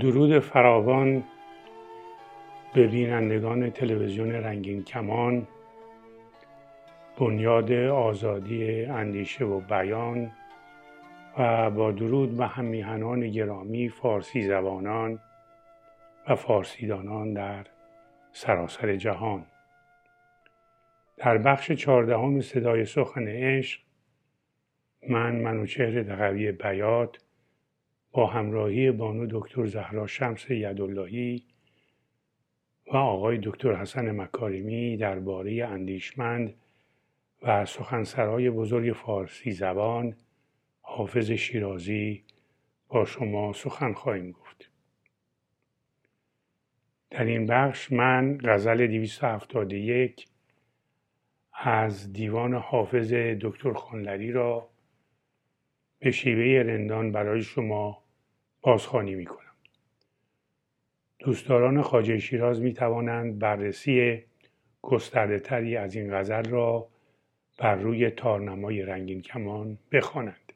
درود فراوان به بینندگان تلویزیون رنگین کمان بنیاد آزادی اندیشه و بیان و با درود به همیهنان گرامی فارسی زبانان و فارسیدانان در سراسر جهان. در بخش چهاردهم صدای سخن عشق من منوچهر دقوی بیات با همراهی بانو دکتر زهرا شمس یداللهی و آقای دکتر حسن مکارمی درباره اندیشمند و سخنسرای بزرگ فارسی زبان حافظ شیرازی با شما سخن خواهیم گفت. در این بخش من غزل 271 از دیوان حافظ دکتر خانلری را به شیوه رندان برای شما بازخوانی می کنم. دوستداران خاجه شیراز می توانند بررسی گسترده تری از این غزل را بر روی تارنمای رنگین کمان بخوانند.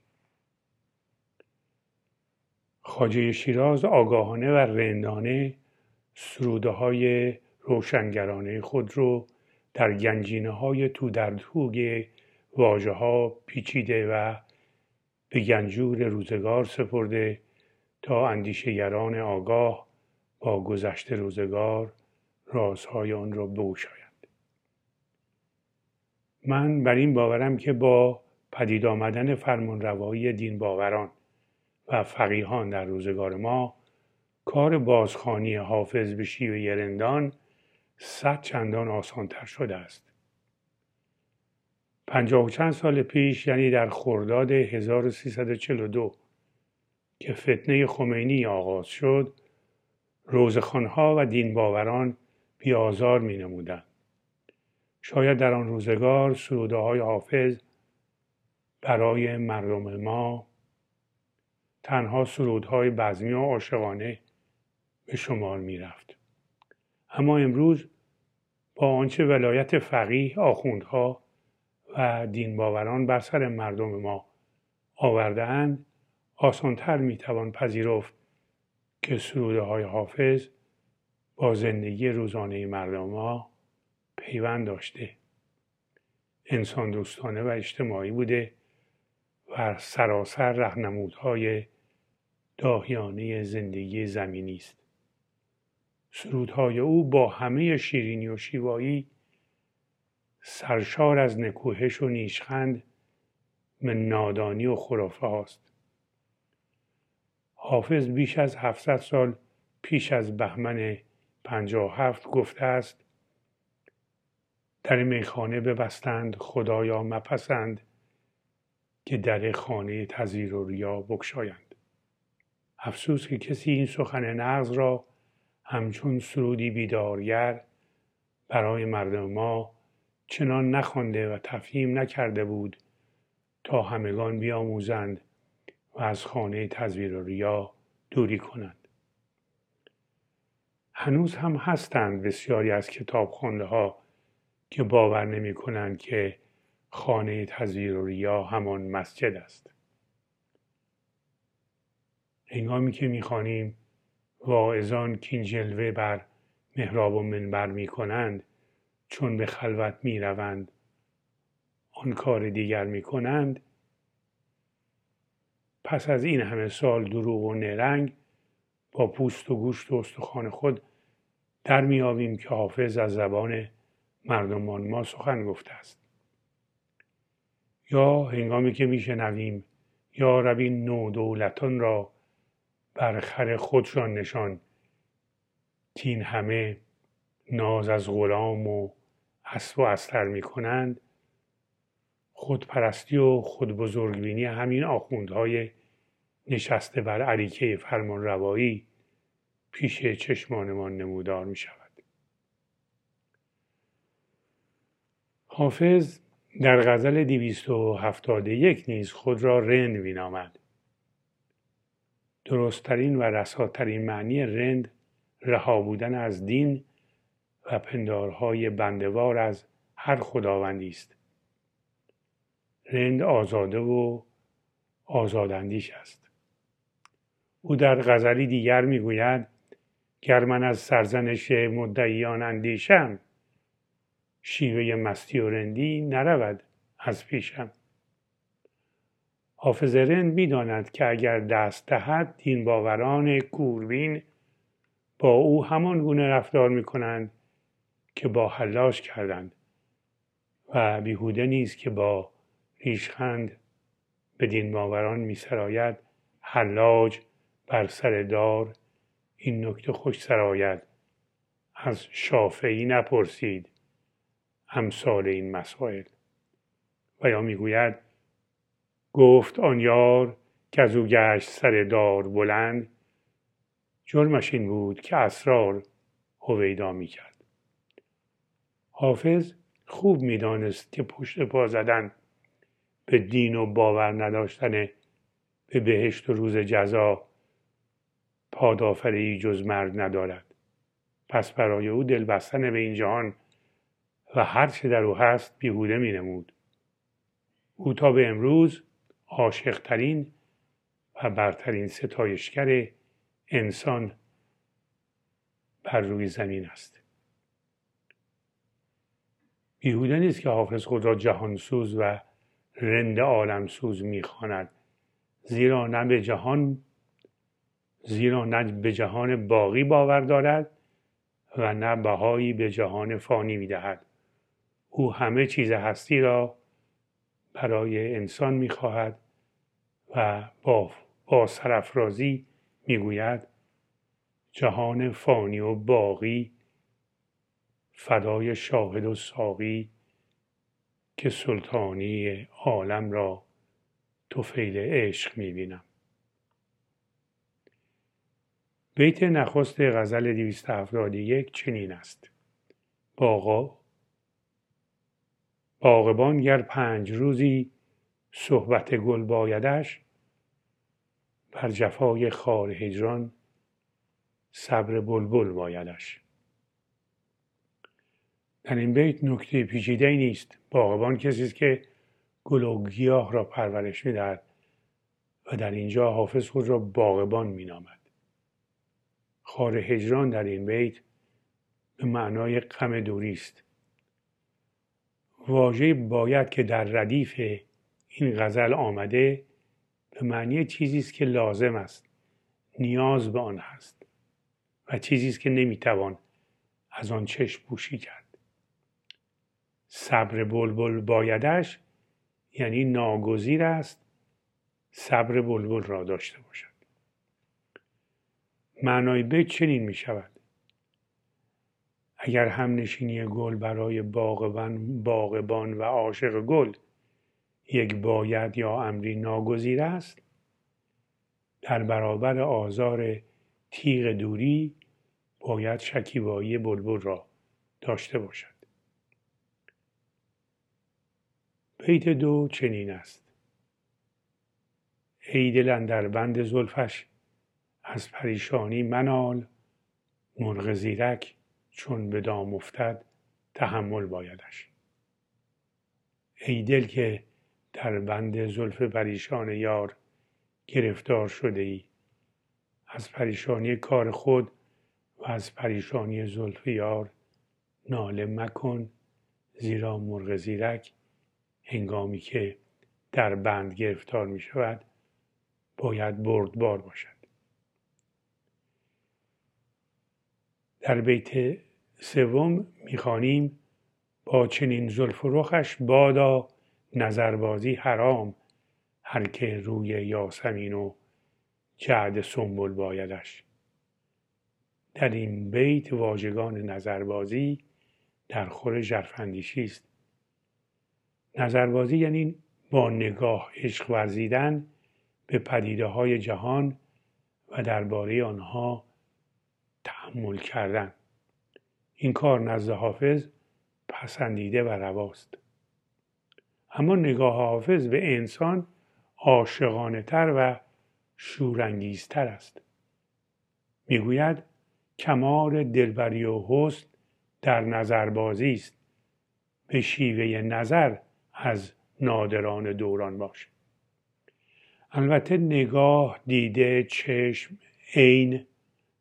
خاجه شیراز آگاهانه و رندانه سروده های روشنگرانه خود رو در گنجینه های تو در توگ ها پیچیده و به گنجور روزگار سپرده تا اندیشگران آگاه با گذشت روزگار رازهای آن را بگشایند من بر این باورم که با پدید آمدن فرمانروایی دین باوران و فقیهان در روزگار ما کار بازخانی حافظ به شیوه رندان صد چندان آسانتر شده است. پنجاه و چند سال پیش یعنی در خرداد 1342 که فتنه خمینی آغاز شد روزخانها و دین باوران بیازار می نمودن. شاید در آن روزگار سروده های حافظ برای مردم ما تنها سرودهای بزمی و عاشقانه به شمار می رفت. اما امروز با آنچه ولایت فقیه آخوندها و دین باوران بر سر مردم ما آوردهاند آسانتر می‌توان پذیرفت که سروده های حافظ با زندگی روزانه مردم ما پیوند داشته. انسان دوستانه و اجتماعی بوده و سراسر رهنمودهای داهیانه زندگی زمینی است. سرودهای او با همه شیرینی و شیوایی سرشار از نکوهش و نیشخند به نادانی و خرافه هاست. حافظ بیش از 700 سال پیش از بهمن 57 گفته است در میخانه ببستند خدایا مپسند که در خانه تزیر و ریا بکشایند افسوس که کسی این سخن نغز را همچون سرودی بیدارگر برای مردم ما چنان نخوانده و تفهیم نکرده بود تا همگان بیاموزند و از خانه تزویر و ریا دوری کنند. هنوز هم هستند بسیاری از کتابخوانده ها که باور نمی کنند که خانه تزویر و ریا همان مسجد است. هنگامی که می‌خوانیم واعظان کین جلوه بر محراب و منبر می کنند چون به خلوت می روند آن کار دیگر می کنند پس از این همه سال دروغ و نرنگ با پوست و گوشت و استخوان خود در میابیم که حافظ از زبان مردمان ما سخن گفته است. یا هنگامی که میشنویم یا ربی نو دولتان را بر خر خودشان نشان. تین همه ناز از غلام و اسب و استر می کنند خودپرستی و خود بزرگبینی همین آخوندهای نشسته بر عریکه فرمان روایی پیش چشمانمان نمودار می شود. حافظ در غزل 271 نیز خود را رند مینامد. درستترین و رساترین معنی رند رها بودن از دین و پندارهای بندوار از هر خداوندی است. رند آزاده و آزاداندیش است. او در غزلی دیگر می‌گوید گر من از سرزنش مدعیان اندیشم شیوه مستی و رندی نرود از پیشم. حافظ رند می‌داند که اگر دست دهد دین باوران کوربین با او همان گونه رفتار می‌کنند که با حلاش کردند و بیهوده نیست که با ریشخند به دین باوران میسراید حلاج بر سر دار این نکته خوش سراید از شافعی نپرسید امثال این مسائل. و یا می‌گوید گفت آن یار که از او گشت سر دار بلند جرمش این بود که اسرار هویدا می‌کرد. حافظ خوب می‌دانست که پشت پا زدن به دین و باور نداشتن به بهشت و روز جزا پادافری جز مرگ ندارد پس برای او دل بستن به این جهان و هر چه در او هست بیهوده می نمود. او تا به امروز عاشقترین و برترین ستایشگر انسان بر روی زمین است بیهوده نیست که حافظ خود را جهانسوز و رند عالمسوز می‌خواند. زیرا نه به جهان زیرا نه به جهان باقی باور دارد و نه بهایی به جهان فانی می‌دهد. او همه چیز هستی را برای انسان می‌خواهد و با, با سرفرازی می‌گوید جهان فانی و باقی فدای شاهد و ساقی که سلطانی عالم را توفیل عشق می‌بینم. بیت نخست غزل 271 چنین است. باغا باغبان گر پنج روزی صحبت گل بایدش بر جفای خار هجران صبر بلبل بایدش. در این بیت نکته پیچیده نیست. باغبان کسی است که گل و گیاه را پرورش می‌دهد و در اینجا حافظ خود را باغبان مینامد. خار هجران در این بیت به معنای غم دوری است. واژه باید که در ردیف این غزل آمده به معنی چیزی است که لازم است نیاز به آن هست و چیزی است که نمی‌توان از آن چشم پوشی کرد. صبر بلبل بایدش یعنی ناگزیر است صبر بلبل را داشته باشد. معنای بیت چنین می شود. اگر هم نشینی گل برای باغبان, باغبان و عاشق گل یک باید یا امری ناگزیر است در برابر آزار تیغ دوری باید شکیبایی بلبل را داشته باشد. بیت دو چنین است. ای دل در بند زلفش از پریشانی منال. مرغ زیرک چون به دام افتد تحمل بایدش. ای دل که در بند زلف پریشان یار گرفتار شده ای از پریشانی کار خود و از پریشانی زلف یار ناله مکن زیرا مرغ زیرک هنگامی که در بند گرفتار می شود باید بردبار باشد. در بیت سوم می‌خوانیم با چنین زلف و رخش بادا نظربازی حرام هر که روی یاسمین و جعد سنبل بایدش. در این بیت واژگان نظربازی در خور ژرفاندیشی است. نظربازی یعنی با نگاه عشق ورزیدن به پدیده های جهان و درباره آنها تحمل کردن. این کار نزد حافظ پسندیده و رواست. اما نگاه حافظ به انسان عاشقانه تر و شورانگیزتر است. می‌گوید کمال دلبری و حسن در نظربازی است. به شیوه نظر از نادران دوران باش البته نگاه دیده چشم عین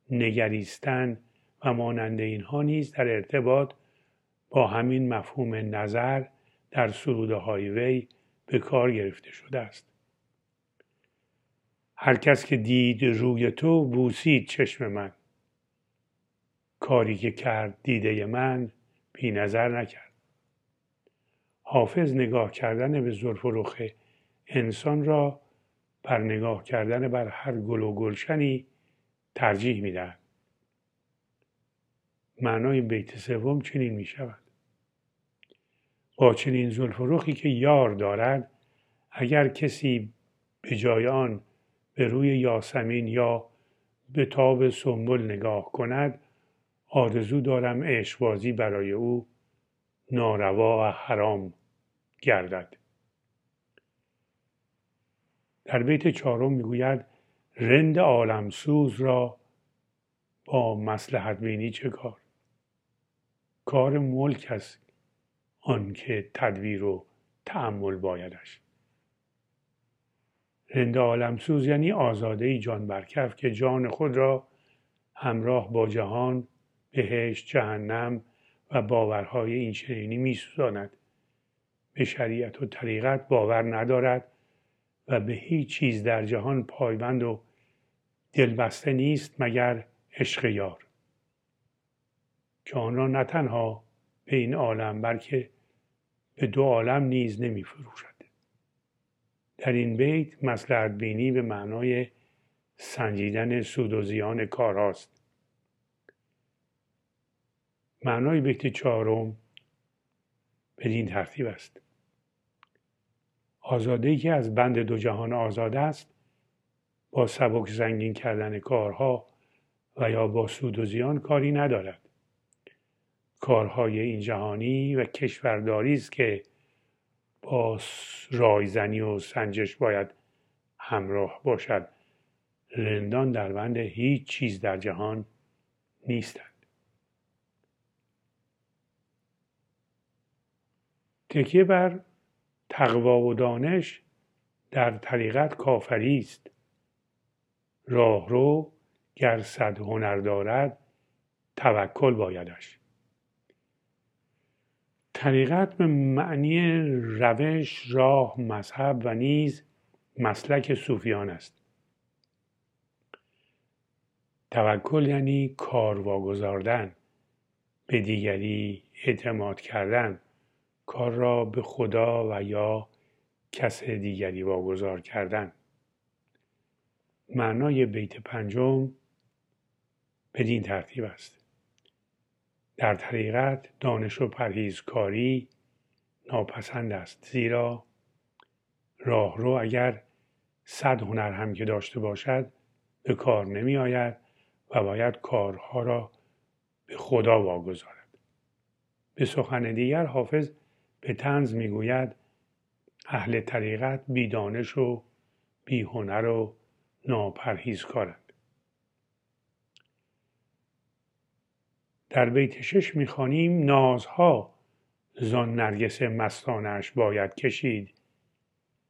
نگریستن و مانند اینها نیز در ارتباط با همین مفهوم نظر در سروده های وی به کار گرفته شده است. هر کس که دید روی تو بوسید چشم من. کاری که کرد دیده من بی نظر نکرد. حافظ نگاه کردن به ظرف و انسان را بر نگاه کردن بر هر گل و گلشنی ترجیح می‌دهد. معنای بیت سوم چنین می شود با چنین زلف و که یار دارد اگر کسی به جای آن به روی یاسمین یا به تاب سنبل نگاه کند آرزو دارم عشقبازی برای او ناروا و حرام گردد. در بیت چهارم می‌گوید رند عالمسوز را با مسلحت بینی چه کار؟ کار ملک است آنکه تدبیر و تحمل بایدش. رند عالمسوز یعنی آزاده جان برکف که جان خود را همراه با جهان بهشت جهنم و باورهای این چنینی میسوزاند. به شریعت و طریقت باور ندارد و به هیچ چیز در جهان پایبند و دلبسته نیست مگر عشق یار. که آن را نه تنها به این عالم بلکه به دو عالم نیز نمی فروشد در این بیت مسلحت بینی به معنای سنجیدن سود و زیان کارهاست معنای بیت چهارم بدین ترتیب است. آزاده که از بند دو جهان آزاد است با سبک زنگین کردن کارها و یا با سود و زیان کاری ندارد. کارهای این جهانی و کشورداری است که با رایزنی و سنجش باید همراه باشد. رندان در بند هیچ چیز در جهان نیستند. تکیه بر تقوا و دانش در طریقت کافری است. راهرو گر صد هنر دارد توکل بایدش. طریقت به معنی روش راه مذهب و نیز مسلک صوفیان است. توکل یعنی کار واگذاردن به دیگری اعتماد کردن. کار را به خدا و یا کس دیگری واگذار کردن. معنای بیت پنجم بدین ترتیب است. در طریقت دانش و پرهیزکاری ناپسند است زیرا راهرو اگر صد هنر هم که داشته باشد به کار نمی آید و باید کارها را به خدا واگذارد. به سخن دیگر حافظ به تنز می‌گوید اهل طریقت بیدانش و بیهنر و ناپرهیزکارند. در بیت شش می‌خوانیم نازها زان نرگس مستانش باید کشید.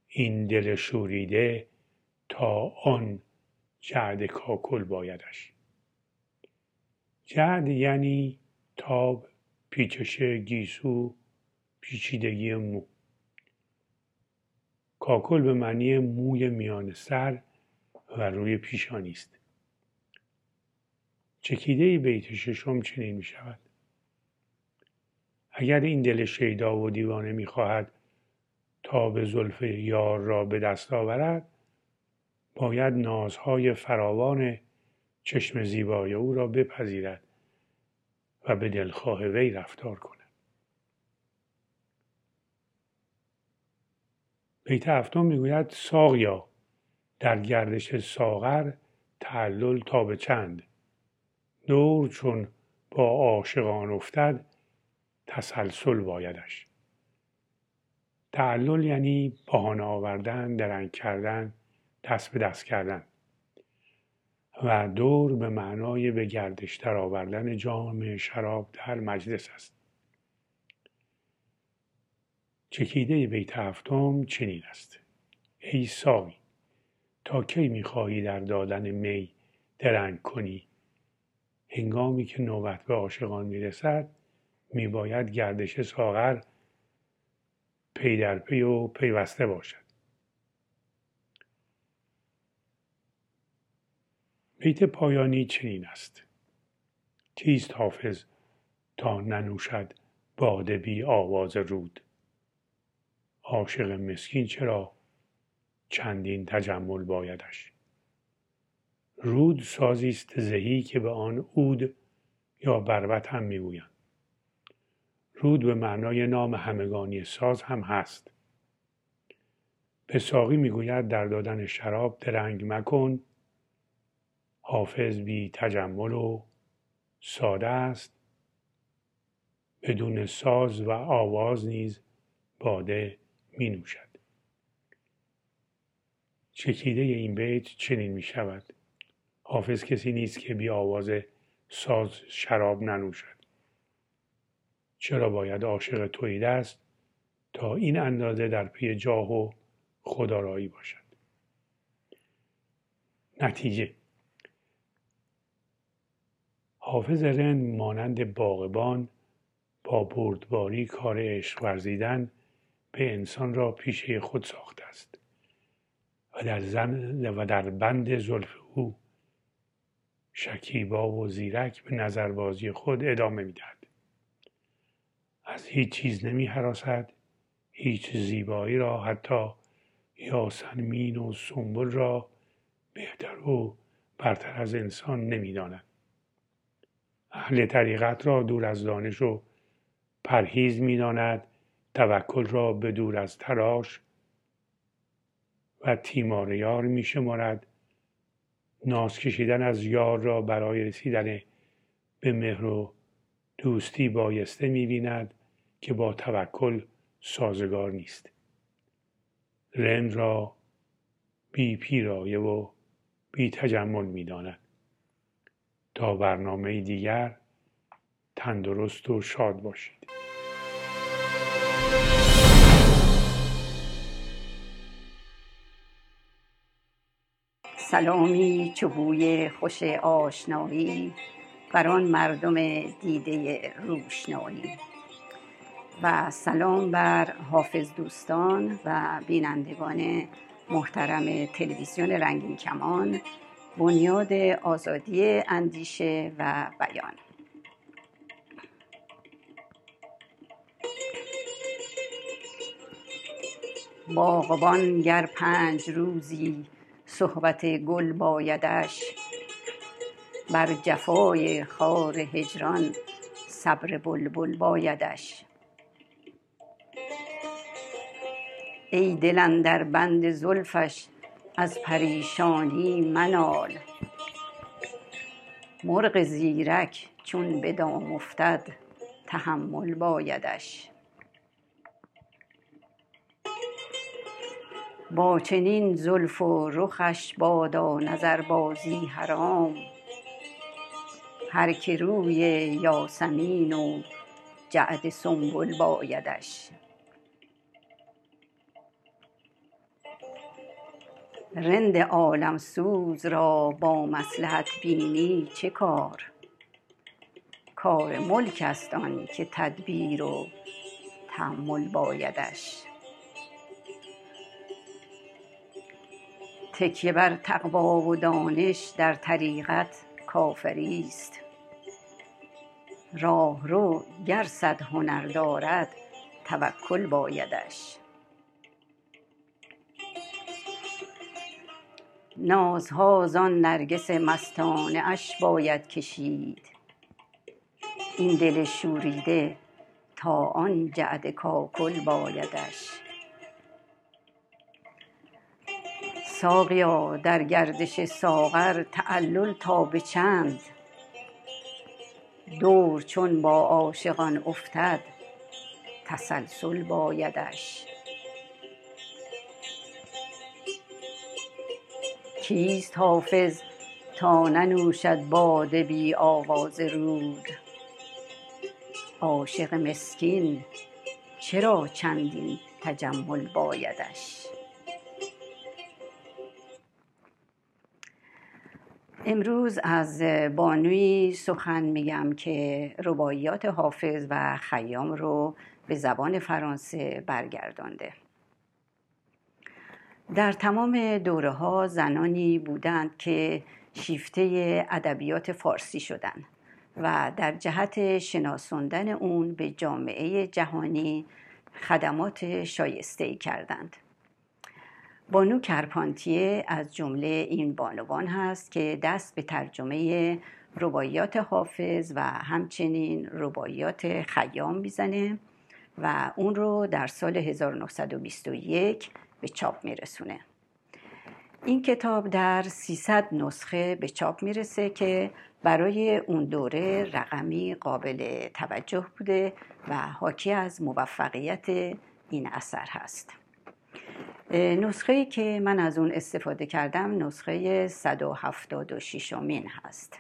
این دل شوریده تا آن جعد کاکل بایدش. جعد یعنی تاب پیچش گیسو پیچیدگی مو. کاکل به معنی موی میان سر و روی پیشانی است. چکیده بیت ششم چنین می شود اگر این دل شیدا و دیوانه می خواهد تا به زلف یار را به دست آورد باید نازهای فراوان چشم زیبای او را بپذیرد و به دلخواه وی رفتار کند. بیت هفتم می‌گوید ساقیا در گردش ساغر تعلل تا به چند. دور چون با عاشقان افتد تسلسل بایدش. تعلل یعنی بهانه آوردن درنگ کردن دست به دست کردن. و دور به معنای به گردش در آوردن جام شراب در مجلس است. چکیده بیت هفتم چنین است. ای ساقی تا کی می‌خواهی در دادن می درنگ کنی؟ هنگامی که نوبت به عاشقان می‌رسد میباید گردش ساغر پی در پی و پیوسته باشد. بیت پایانی چنین است. کیست حافظ تا ننوشد باده بی آواز رود؟ عاشق مسکین چرا چندین تجمل بایدش؟ رود سازی است زهی که به آن عود یا بربت هم می‌گویند. رود به معنای نام همگانی ساز هم هست. به ساقی می‌گوید در دادن شراب درنگ مکن. حافظ بی تجمل و ساده است. بدون ساز و آواز نیز باده می نوشد چکیده این بیت چنین می شود حافظ کسی نیست که بی آواز ساز شراب ننوشد. چرا باید عاشق تویده است تا این اندازه در پی جاه و خدارایی باشد؟ نتیجه. حافظ رند مانند باغبان با بردباری کار عشق ورزیدن به انسان را پیشه خود ساخته است و در, زن و در بند زلف او شکیبا و زیرک به نظربازی خود ادامه می‌دهد. از هیچ چیز نمی حراسد هیچ زیبایی را حتی یاسمین و سنبل را بهتر و برتر از انسان نمی‌داند اهل طریقت را دور از دانش و پرهیز می‌داند توکل را به دور از تراش و تیمار یار می شمارد. ناز کشیدن از یار را برای رسیدن به مهر و دوستی بایسته می بیند که با توکل سازگار نیست. رند را بی پیرایه و بی تجمل می داند. تا برنامه دیگر تندرست و شاد باشید. سلامی چوبوی خوش آشنایی بر آن مردم دیده روشنایی. و سلام بر حافظ دوستان و بینندگان محترم تلویزیون رنگین کمان بنیاد آزادی اندیشه و بیان. باغبان گر پنج روزی صحبت گل بایدش. بر جفای خار هجران صبر بلبل بایدش. ای دل اندر بند زلفش از پریشانی منال. مرغ زیرک چون به دام افتد تحمل بایدش. با چنین زلف و رخش بادا نظربازی حرام. هر که روی یاسمین و جعد سنبل بایدش. رند عالم سوز را با مصلحت بینی چه کار؟ کار ملک است آن که تدبیر و تحمل بایدش. تکیه بر تقوا و دانش در طریقت کافری است. راهرو گر صد هنر دارد توکل بایدش. نازها زان نرگس مستانه اش باید کشید. این دل شوریده تا آن جعد کاکل بایدش. ساقیا در گردش ساغر تعلل تا به چند. دور چون با عاشقان افتد تسلسل بایدش. کیست حافظ تا ننوشد باده بی آواز رود؟ عاشق مسکین چرا چندین تجمل بایدش؟ امروز از بانوی سخن میگم که رباعیات حافظ و خیام رو به زبان فرانسه برگردانده. در تمام دوره ها زنانی بودند که شیفته ادبیات فارسی شدند و در جهت شناساندن اون به جامعه جهانی خدمات شایسته ای کردند. بانو کرپانتیه از جمله این بانوان هست که دست به ترجمه رباعیات حافظ و همچنین رباعیات خیام می‌زنه و اون رو در سال 1921 به چاپ میرسونه. این کتاب در 300 نسخه به چاپ می‌رسه که برای اون دوره رقمی قابل توجه بوده و حاکی از موفقیت این اثر هست. نسخه که من از اون استفاده کردم نسخه 176 مین هست.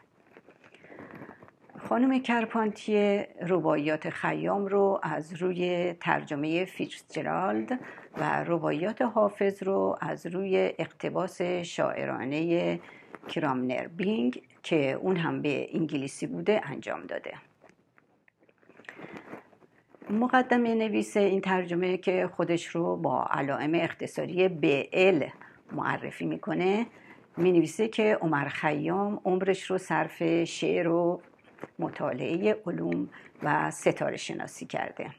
خانم کرپانتی رباعیات خیام رو از روی ترجمه فیتزجرالد و رباعیات حافظ رو از روی اقتباس شاعرانه کرامنر بینگ که اون هم به انگلیسی بوده انجام داده. مقدمه نویس این ترجمه که خودش رو با علائم اختصاری BL معرفی می‌کنه می نویسه که عمر خیام عمرش رو صرف شعر و مطالعه علوم و ستاره شناسی کرده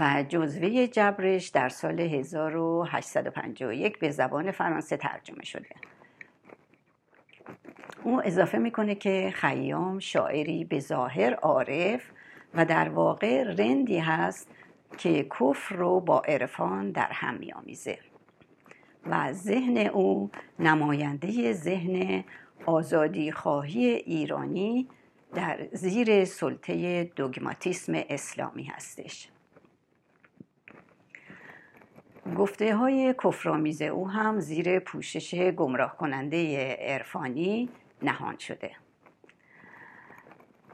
و جزوه جبرش در سال 1851 به زبان فرانسه ترجمه شده. او اضافه می‌کنه که خیام شاعری به ظاهر عارف و در واقع رندی هست که کفر رو با عرفان در هم میآمیزه و ذهن او نماینده ذهن آزادی خواهی ایرانی در زیر سلطه دوگماتیسم اسلامی هستش. گفته های کفرآمیز او هم زیر پوشش گمراه کننده عرفانی نهان شده.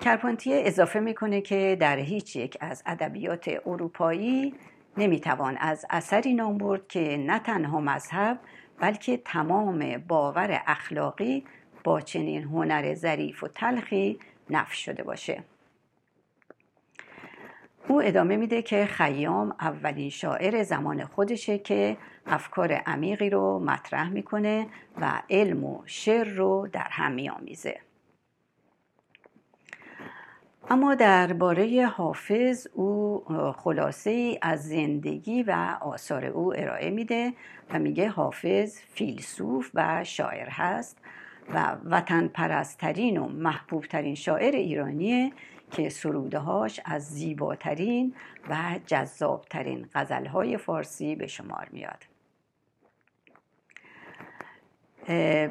کرپانتیه اضافه می‌کنه که در هیچ یک از ادبیات اروپایی نمی‌توان از اثری نام برد که نه تنها مذهب بلکه تمام باور اخلاقی با چنین هنر ظریف و تلخی نفش شده باشه. او ادامه میده که خیام اولین شاعر زمان خودشه که افکار عمیقی رو مطرح می‌کنه و علم و شعر رو در هم میآمیزه. اما درباره حافظ او خلاصه ای از زندگی و آثار او ارائه میده و میگه حافظ فیلسوف و شاعر هست و وطن پرسترین و محبوبترین شاعر ایرانیه که سرودهاش از زیباترین و جذابترین غزلهای فارسی به شمار میاد.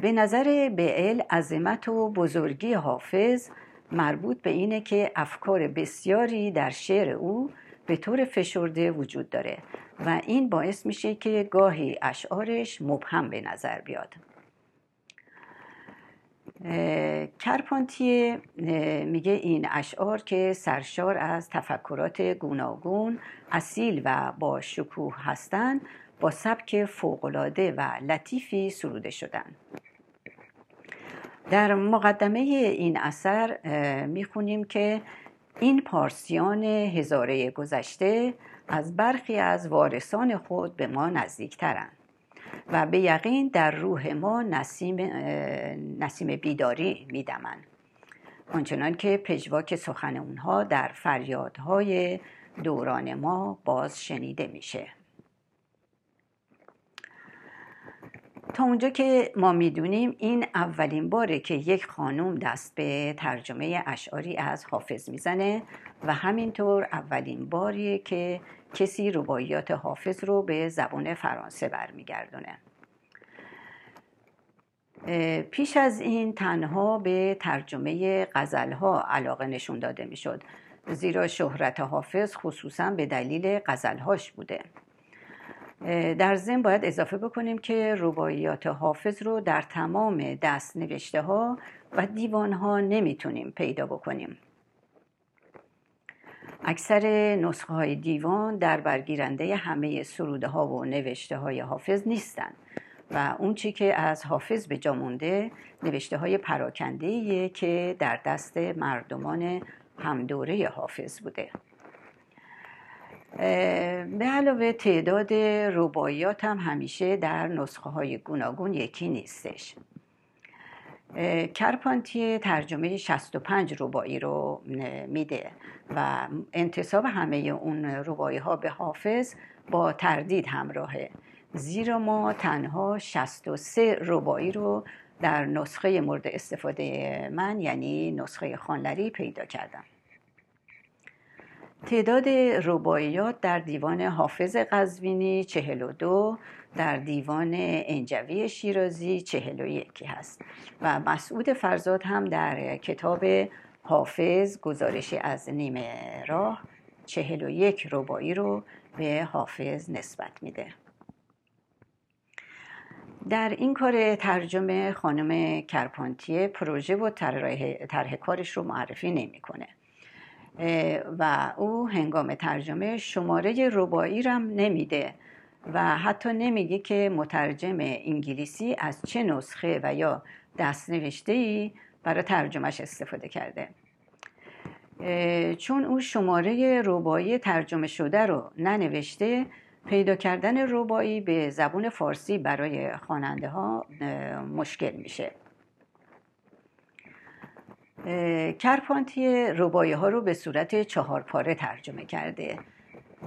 به نظر بیل عظمت و بزرگی حافظ مربوط به اینه که افکار بسیاری در شعر او به طور فشرده وجود داره و این باعث میشه که گاهی اشعارش مبهم به نظر بیاد. کرپانتیه میگه این اشعار که سرشار از تفکرات گوناگون اصیل و با شکوه هستند با سبک فوقالعاده و لطیفی سروده شدن. در مقدمه این اثر می‌خونیم که این پارسیان هزاره گذشته از برخی از وارثان خود به ما نزدیکترند و به یقین در روح ما نسیم, نسیم بیداری میدمن آنچنان که پژواک سخن اونها در فریادهای دوران ما باز شنیده میشه. تا اونجا که ما می‌دونیم این اولین باره که یک خانوم دست به ترجمه اشعاری از حافظ می‌زنه و همینطور اولین باریه که کسی رباعیات حافظ رو به زبان فرانسه برمیگردونه. پیش از این تنها به ترجمه غزلها علاقه نشون داده می‌شد زیرا شهرت حافظ خصوصا به دلیل غزلهاش بوده. در ضمن باید اضافه بکنیم که رباعیات حافظ رو در تمام دست نوشته ها و دیوان ها نمی‌تونیم پیدا بکنیم. اکثر نسخه های دیوان در برگیرنده همه سروده ها و نوشته های حافظ نیستند و اون چی که از حافظ به جا مونده نوشته های پراکنده که در دست مردمان همدوره حافظ بوده. به علاوه تعداد رباعیات هم همیشه در نسخه های گوناگون یکی نیستش. کرپانتی ترجمه 65 ربایی رو میده و انتصاب همه اون ربایی ها به حافظ با تردید همراهه زیرا ما تنها 63 ربایی رو در نسخه مورد استفاده من یعنی نسخه خانلری پیدا کردم. تعداد رباعیات در دیوان حافظ قزوینی 42 در دیوان انجوی شیرازی 41 هست. و مسعود فرزاد هم در کتاب حافظ گزارشی از نیمه راه 41 ربایی رو به حافظ نسبت میده. در این کار ترجمه خانم کرپانتیه پروژه و طرح کارش رو معرفی نمی‌کنه. و او هنگام ترجمه شماره ربایی رم نمیده و حتی نمیگه که مترجم انگلیسی از چه نسخه و یا دستنوشته ای برای ترجمهش استفاده کرده. چون او شماره ربایی ترجمه شده رو ننوشته پیدا کردن ربایی به زبون فارسی برای خواننده ها مشکل میشه. کرپانتی ربایی ها رو به صورت چهار پاره ترجمه کرده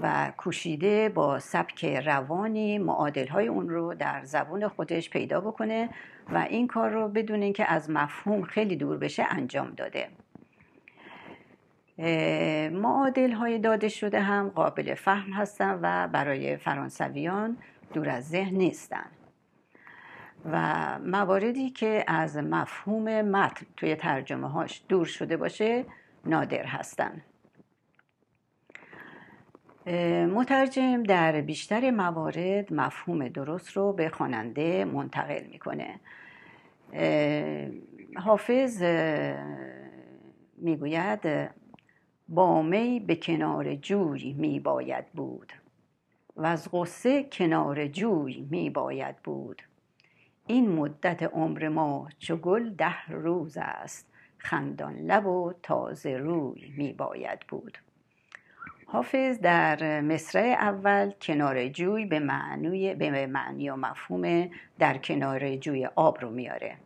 و کوشیده با سبک روانی معادل های اون رو در زبون خودش پیدا بکنه و این کار رو بدون اینکه از مفهوم خیلی دور بشه انجام داده. معادل های داده شده هم قابل فهم هستن و برای فرانسویان دور از ذهن نیستن. و مواردی که از مفهوم متن توی ترجمه هاش دور شده باشه نادر هستن. مترجم در بیشتر موارد مفهوم درست رو به خواننده منتقل می‌کنه. حافظ می‌گوید با می به کنار جوی می باید بود و از غصه کنار جوی می باید بود. این مدت عمر ما چو گل ده روز است خندان لب و تازه روی می باید بود. حافظ در مصرع اول کنار جوی به معنی, به معنی و مفهوم در کنار جوی آب رو میاره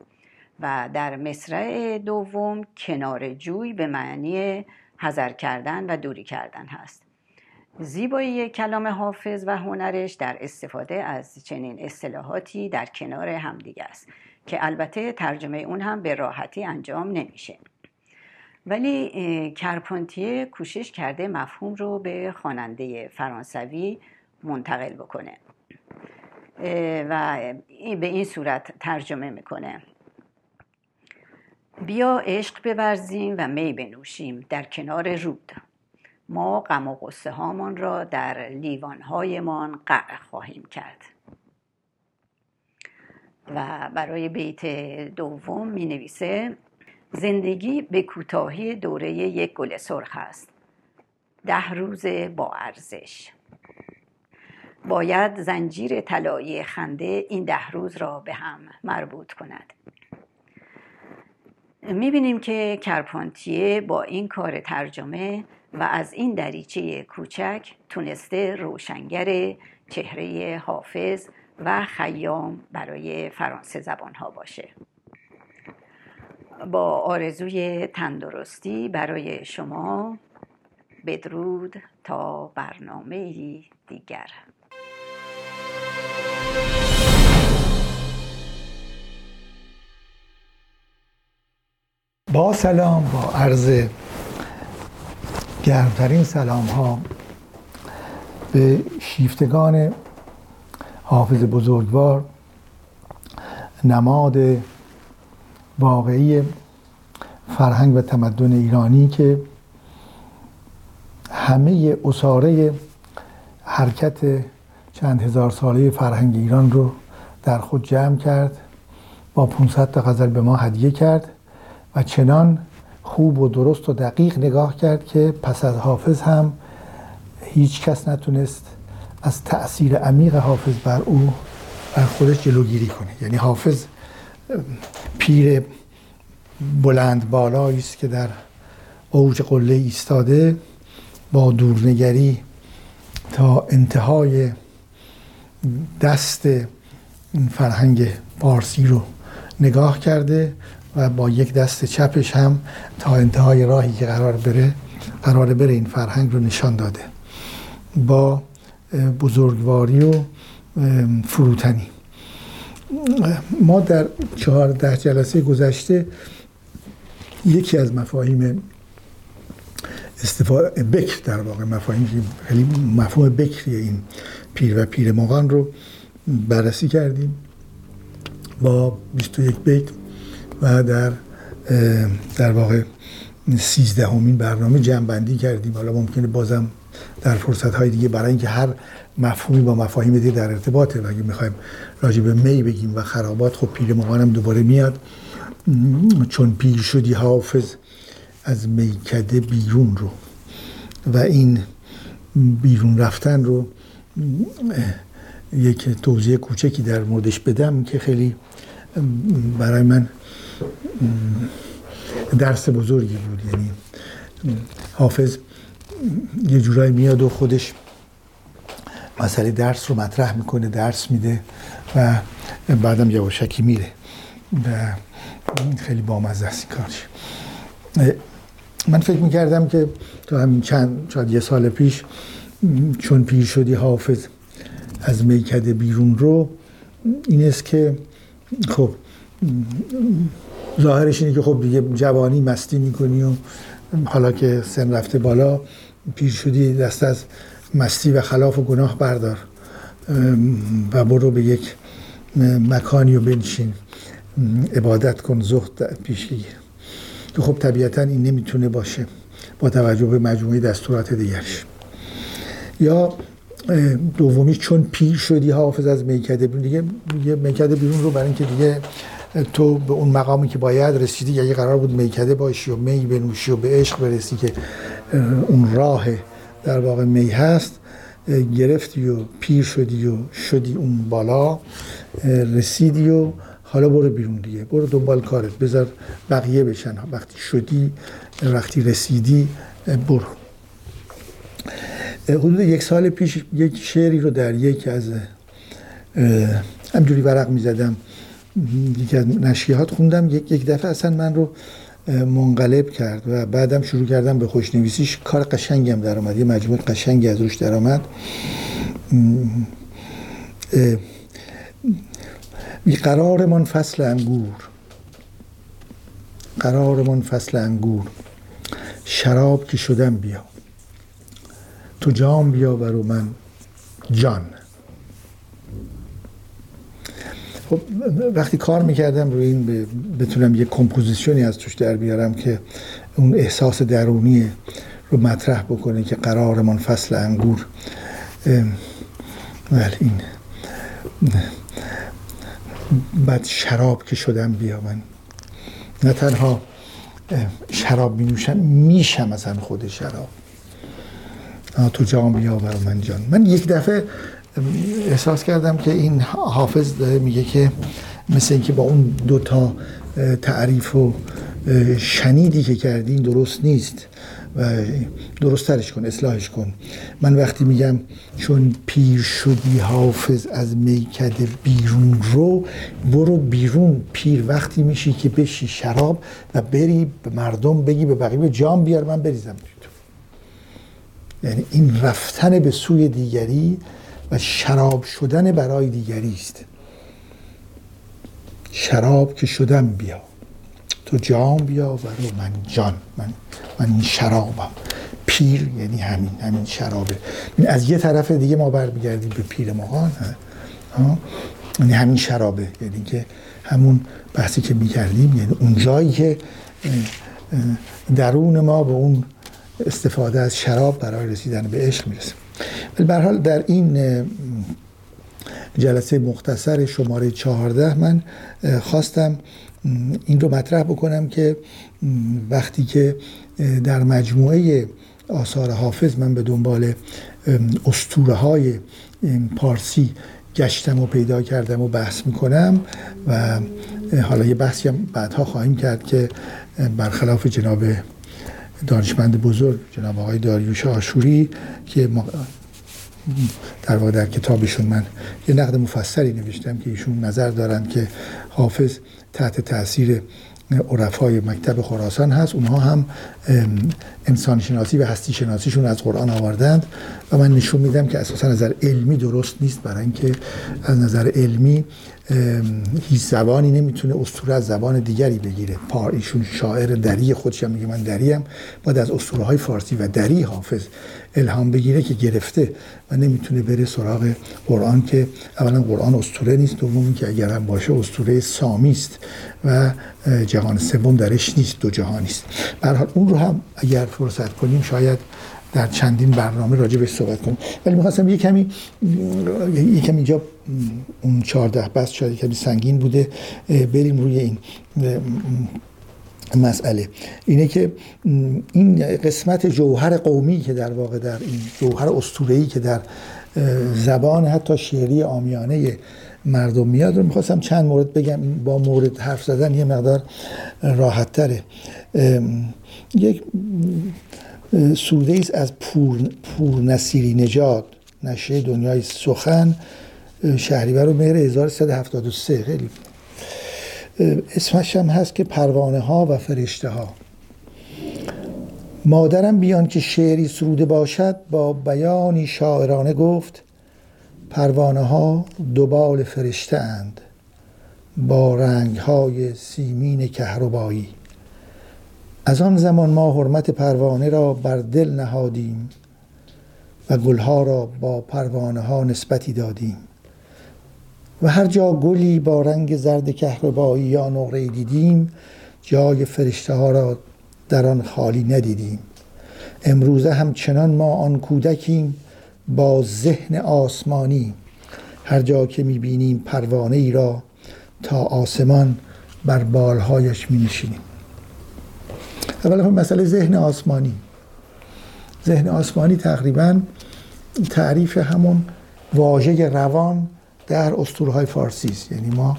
و در مصرع دوم کنار جوی به معنی حذر کردن و دوری کردن هست. زیبایی کلام حافظ و هنرش در استفاده از چنین اصطلاحاتی در کنار همدیگه است که البته ترجمه اون هم به راحتی انجام نمیشه. ولی کرپونتیه کوشش کرده مفهوم رو به خواننده فرانسوی منتقل بکنه. و به این صورت ترجمه می‌کنه. بیا عشق بورزیم و می بنوشیم در کنار رود. ما غم و غصه هامان را در لیوانهایمان قرع خواهیم کرد. و برای بیت دوم می نویسه زندگی به کوتاهی دوره یک گل سرخ است. ده روز با ارزش. باید زنجیر طلایی خنده این ده روز را به هم مربوط کند. می‌بینیم که کرپانتیه با این کار ترجمه و از این دریچه کوچک تونسته روشنگر چهره حافظ و خیام برای فرانسه زبان ها باشه. با آرزوی تندرستی برای شما بدرود تا برنامه دیگر. با سلام با عرض گرمترین سلام ها به شیفتگان حافظ بزرگوار نماد واقعی فرهنگ و تمدن ایرانی که همه اساره حرکت چند هزار ساله فرهنگ ایران رو در خود جمع کرد با 500 تا غزل به ما هدیه کرد و چنان خوب و درست و دقیق نگاه کرد که پس از حافظ هم هیچ کس نتونست از تأثیر عمیق حافظ بر او از خودش جلوگیری کنه. یعنی حافظ پیر بلند بالایی است که در اوج قله ایستاده با دورنگری تا انتهای دست فرهنگ پارسی رو نگاه کرده و با یک دست چپش هم تا انتهای راهی که قرار بره قرار بره این فرهنگ رو نشان داده. با بزرگواری و فروتنی. ما در چهارده جلسه گذشته یکی از مفاهیم استفاده بکر در واقع مفاهیم خیلی مفهوم بکری این پیر و پیر مغان رو بررسی کردیم. با 21 بیت و در در واقع سیزدهمین برنامه جمع بندی کردیم. حالا ممکنه بازم در فرصت های دیگه برای اینکه هر مفهومی با مفاهیم دیگه در ارتباطه. و اگه می‌خوایم راجع به می بگیم و خرابات خب پیر هم دوباره میاد. چون پیر شدی حافظ از میکده بیرون رو. و این بیرون رفتن رو یک توضیح کوچکی در موردش بدم که خیلی برای من درس بزرگی بود. یعنی حافظ یه جورایی میاد و خودش مسئله درس رو مطرح می‌کنه درس میده و بعدم یواشکی میره و خیلی بامزه است کارش. من فکر می‌کردم که تا همین چند شاید یه سال پیش چون پیر شدی حافظ از میکده بیرون رو این است که خب ظاهرش اینه که خب دیگه جوانی مستی می‌کنی و حالا که سن رفته بالا پیر شدی دست از مستی و خلاف و گناه بردار. و برو به یک مکانی و بنشین. عبادت کن زهد پیش بگیر. که خب طبیعتا این نمی‌تونه باشه. با توجه به مجموعه دستورات دیگرش. یا دومی چون پیر شدی حافظ از میکده بیرون. دیگه میکده بیرون رو برای اینکه دیگه تو به اون مقامی که باید رسیدی اگه قرار بود میکده باشی و می بنوشی و به عشق برسی که اون راه در واقع می هست گرفتی و پیر شدی و شدی اون بالا رسیدی و حالا برو بیرون دیگه. برو دنبال کارت بذار بقیه بشن. وقتی شدی وقتی رسیدی برو. حدود یک سال پیش یک شعری رو در یک از همجوری ورق می زدم یکی از نشریات خوندم یک, یک دفعه اصلا من رو منقلب کرد و بعدم شروع کردم به خوشنویسیش. کار قشنگی هم در آمد یه مجموعه قشنگی از روش در آمد قرارمان فصل انگور. قرارمان فصل انگور. شراب که شدم بیا. تو جام بیا برو من جان. خب وقتی کار می‌کردم روی این بتونم یه composition ی از توش در بیارم که اون احساس درونی رو مطرح بکنه که قرارمان فصل انگور. ولی این بعد شراب که شدم بیا من. نه تنها شراب می نوشم میشم اصلا خود شراب. تو جام بیا من جان. من یک دفعه احساس کردم که این حافظ داره میگه که مثل اینکه با اون دوتا تعریف و شنیدی که کردین درست نیست و درست ترش کن اصلاحش کن. من وقتی میگم چون پیر شدی حافظ از میکده بیرون رو برو بیرون. پیر وقتی میشی که بشی شراب و بری به مردم بگی به بقیه جام بیار من بریزم. یعنی این رفتن به سوی دیگری و شراب شدن برای دیگری است. شراب که شدم بیا. تو جام بیا و رو من جان. من من این شرابم. پیر یعنی همین همین شرابه. از یه طرف دیگه ما برمیگردیم به پیر مغان یعنی همین شرابه. یعنی که همون بحثی که می‌کردیم. یعنی اون جایی که درون ما به اون استفاده از شراب برای رسیدن به عشق می‌رسه. ولی حال در این جلسه مختصر شماره چهارده من خواستم این رو مطرح بکنم که وقتی که در مجموعه آثار حافظ من به دنبال استوره های پارسی گشتم و پیدا کردم و بحث می‌کنم و حالا یه بحثی هم بعدها خواهیم کرد که برخلاف جناب دانشمند بزرگ جناب آقای داریوش آشوری که در واقع در کتابشون من یه نقد مفصلی نوشتم که ایشون نظر دارند که حافظ تحت تاثیر عرفای مکتب خراسان هست. اونها هم انسان شناسی و هستی شناسیشون از قرآن آوردند و من نشون میدم که اساسا نظر علمی درست نیست برای اینکه از نظر علمی هیچ زبانی نمی‌تونه اسطوره از زبان دیگری بگیره. پار ایشون شاعر دری خودش هم میگه من دریم. باید از اسطوره های فارسی و دری حافظ الهام بگیره که گرفته و نمی‌تونه بره سراغ قرآن که اولا قرآن اسطوره نیست دوم که اگر هم باشه اسطوره سامی است و جهان سوم درش نیست دو جهانی است. به اون رو هم اگر فرصت کنیم شاید در چندین برنامه راجع بهش صحبت کنیم. ولی می‌خواستم یه کمی یه کمی اینجا اون چهارده بس شاید کمی سنگین بوده بریم روی این مسئله. اینه که این قسمت جوهر قومی که در واقع در این جوهر اسطوره‌ای که در زبان حتی شعری آمیانه مردم میاد رو می‌خواستم چند مورد بگم. با مورد حرف زدن یه مقدار راحت تره یک سوده است از پور, پور نصیری نجات. نشه دنیای سخن شهریور و مهر 1373 خیلی. اسمش هم هست که پروانه ها و فرشته ها مادرم بیان که شعری سروده باشد با بیانی شاعرانه گفت پروانه ها دوبال فرشته اند با رنگ های سیمین کهربایی. از آن زمان ما حرمت پروانه را بر دل نهادیم و گلها را با پروانه ها نسبتی دادیم. و هر جا گلی با رنگ زرد کهربایی یا نقره دیدیم جای فرشته ها را در آن خالی ندیدیم. امروزه همچنان ما آن کودکیم با ذهن آسمانی. هر جا که می‌بینیم پروانه ای را تا آسمان بر بالهایش می نشینیم اولا مسئله ذهن آسمانی. ذهن آسمانی تقریبا تعریف همون واژه روان در های فارسی است. یعنی ما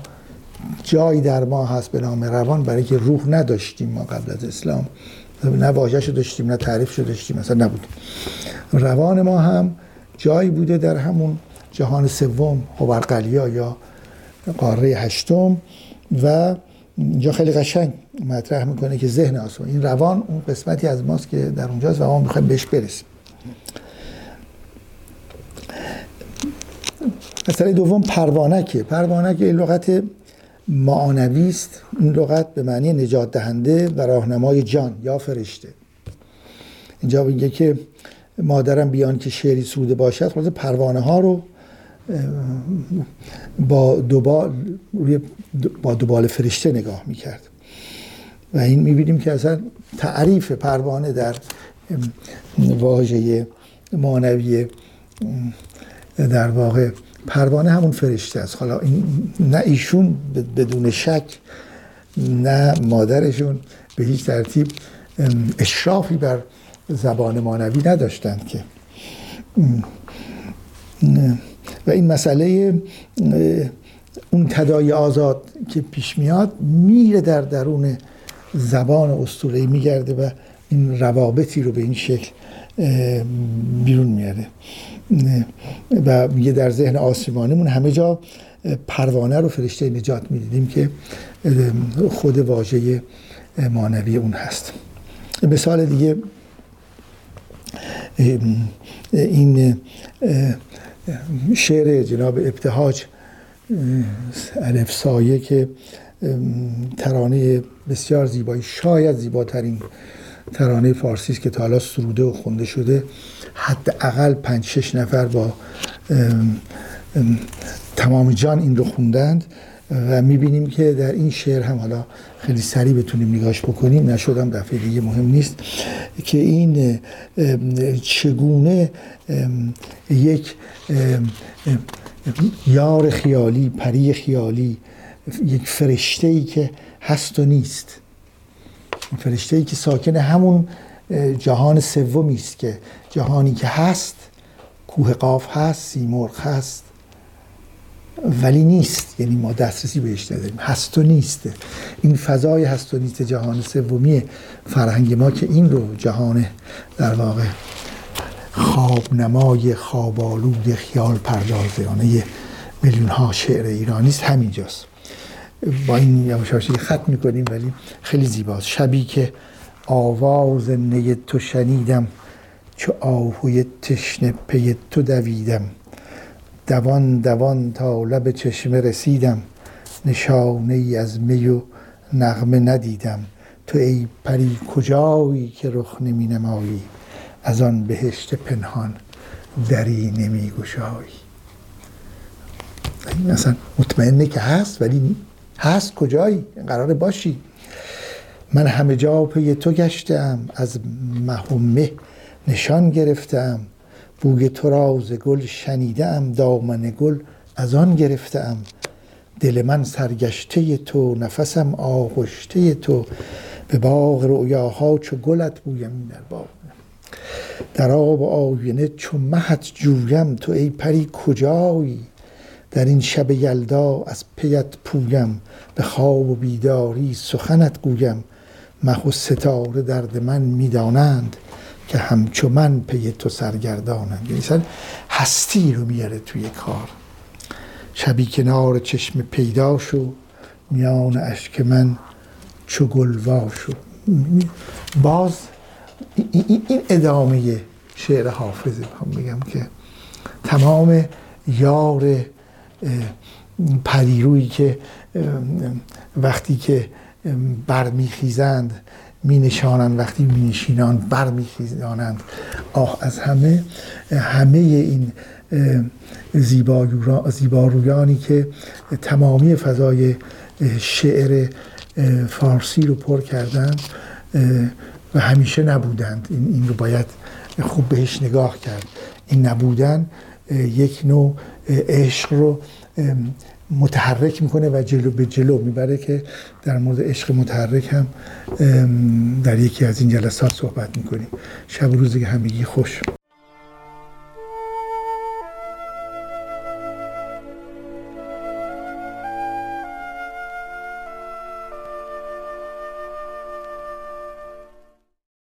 جایی در ما هست به نام روان برای که روح نداشتیم ما قبل از اسلام. نه واژه‌شو داشتیم نه تعریفشو داشتیم مثلا نبود. روان ما هم جایی بوده در همون جهان سوم هوبرقلیا یا قاره هشتم و اینجا خیلی قشنگ مطرح می‌کنه که ذهن آسمان. این روان اون قسمتی از ماست که در اونجاست و ما می‌خوایم بهش برسیم. مسئله دوم پروانکه. پروانک لغت معنوی است. این لغت به معنی نجات دهنده و راهنمای جان یا فرشته. اینجا میگه که مادرم بیان که شعری سوده باشد خلاص پروانه ها رو با دوبال با دوبال فرشته نگاه می‌کرد. و این می‌بینیم که اصلا تعریف پروانه در واژه معنوی در واقع پروانه همون فرشته است. حالا این نه ایشون بدون شک نه مادرشون به هیچ ترتیب اشرافی بر زبان مانوی نداشتند که و این مسئله اون تدای آزاد که پیش میاد میره در درون زبان اسطوره‌ای میگرده و این روابطی رو به این شکل بیرون میاره. و میگه در ذهن آسمانیمون همه جا پروانه رو فرشته نجات می‌دیدیم که خود واژه مانوی اون هست. مثال دیگه این شعر جناب ابتهاج الف سایه که ترانه بسیار زیبایی شاید زیباترین ترانه فارسی است که تا حالا سروده و خونده شده. حداقل پنج شش نفر با تمام جان این رو خوندند. و می‌بینیم که در این شعر هم حالا خیلی سریع بتونیم نگاش بکنیم. نشدم دفعه دیگه مهم نیست که این چگونه یک یار خیالی پری خیالی یک فرشته ای که هست و نیست. فرشته ای که ساکن همون جهان سومی است که جهانی که هست کوه قاف هست سیمرغ هست. ولی نیست. یعنی ما دسترسی بهش نداریم. هست و نیسته این فضای هست و نیست. جهان سومی فرهنگ ما که این رو جهان در واقع خواب نمای خواب آلود خیال پردازانه میلیون ها شعر ایرانی است. همینجاست. با این یواشاشی خط می‌کنیم ولی خیلی زیباست. شبی که آواز نی تو شنیدم چو آهوی تشنه پی تو دویدم. دوان دوان تا لب چشمه رسیدم. نشانه ای از می و نغمه ندیدم. تو ای پری کجایی که رخ نمی نمایی؟ از آن بهشت پنهان دری نمی گشایی. مثلا مطمئنه که هست ولی هست کجایی؟ قرار باشی. من همه جا پی تو گشتم از مه نشان گرفتم. بوی تو راز گل شنیدم دامن گل از آن گرفتم. دل من سرگشته تو نفسم آغشته تو. به باغ رؤیاها چو گلت بویم در باغ. در آب آینه چو مهت جویم. تو ای پری کجایی؟ در این شب یلدا از پیت پویم. به خواب و بیداری سخنت گویم. مه و ستاره درد من می‌دانند. که همچو من پی تو سرگردانند یعنی هستی رو میاره توی کار. شبی کنار چشم پیدا شو میان اشک من چو گلوا شو. باز این ادامه شعر حافظه میگم که تمام یار پریرویی که وقتی که برمیخیزند می نشانند وقتی می نشینند برمیخیزانند. آه از همه همه این زیبارویانی که تمامی فضای شعر فارسی رو پر کردند و همیشه نبودند. این, این رو باید خوب بهش نگاه کرد. این نبودن یک نوع عشق رو متحرک می‌کنه و جلو به جلو می‌بره که در مورد عشق متحرک هم در یکی از این جلسات صحبت می‌کنیم. شب و روز همگی خوش.